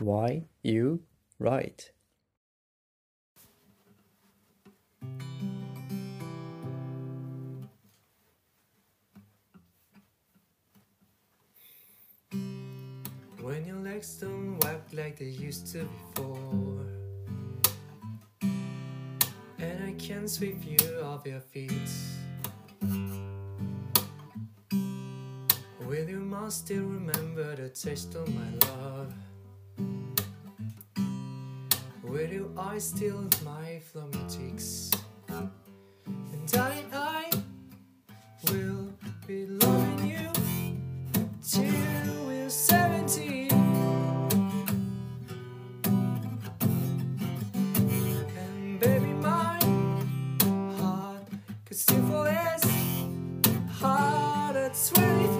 Why You Right When your legs don't work like they used to before And I can't sweep you off your feet Will your mouth still remember the taste of my love? Will your still your cheeks? And darling, I will be loving you till we're 70 And baby my heart could still fall as hard at 23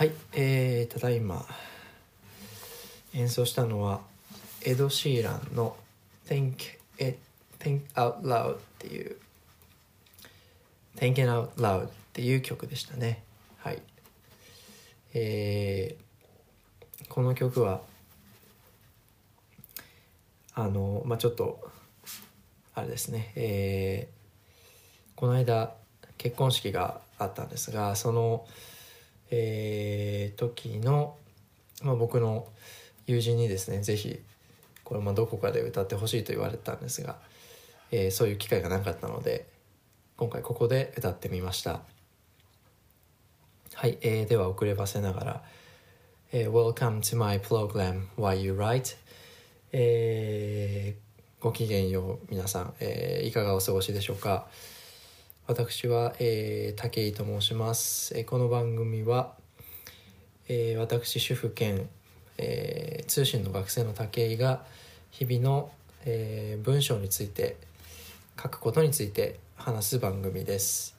はい、えー、ただいま。演奏したのはエド・シーランの「Think, It, Think Out Loud」っていう「Thinkin' Out Loud」っていう曲でしたね。はい。えー、この曲はあのまあちょっとあれですね。えー、この間結婚式があったんですがそのえー、時の、まあ、僕の友人にですねぜひこれまあどこかで歌ってほしいと言われたんですが、えーそういう機会がなかったので今回ここで歌ってみました。はい、えーでは遅ればせながら、えー Welcome to my program Why You Write、えーごきげんよう皆さん、えーいかがお過ごしでしょうか？私は、えー武井と申します、えーこの番組は、えー私主婦兼、えー通信の学生の武井が日々の、えー文章について書くことについて話す番組です。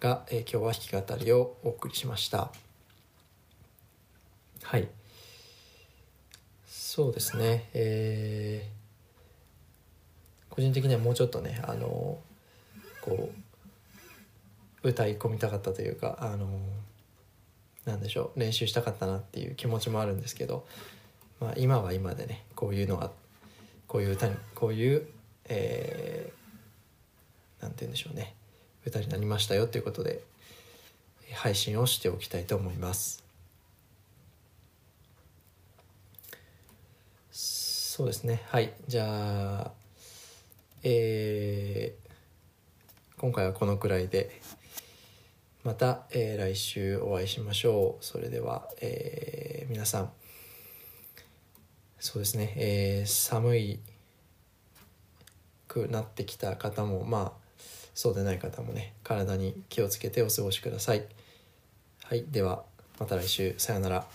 が、えー今日は弾き語りをお送りしました。はい。そうですね。えー個人的にはもうちょっとねあのこう歌い込みたかったというかあのなんでしょう練習したかったなっていう気持ちもあるんですけど、まあ、今は今でねこういうのがこういう歌にこういう、えーなんて言うんでしょうね歌になりましたよということで配信をしておきたいと思います。そうですね。はい。じゃあえー今回はこのくらいでまた、えー来週お会いしましょう。それでは、えー皆さん。そうですね、えー寒いくなってきた方もまあそうでない方もね体に気をつけてお過ごしください。はい。ではまた来週。さようなら。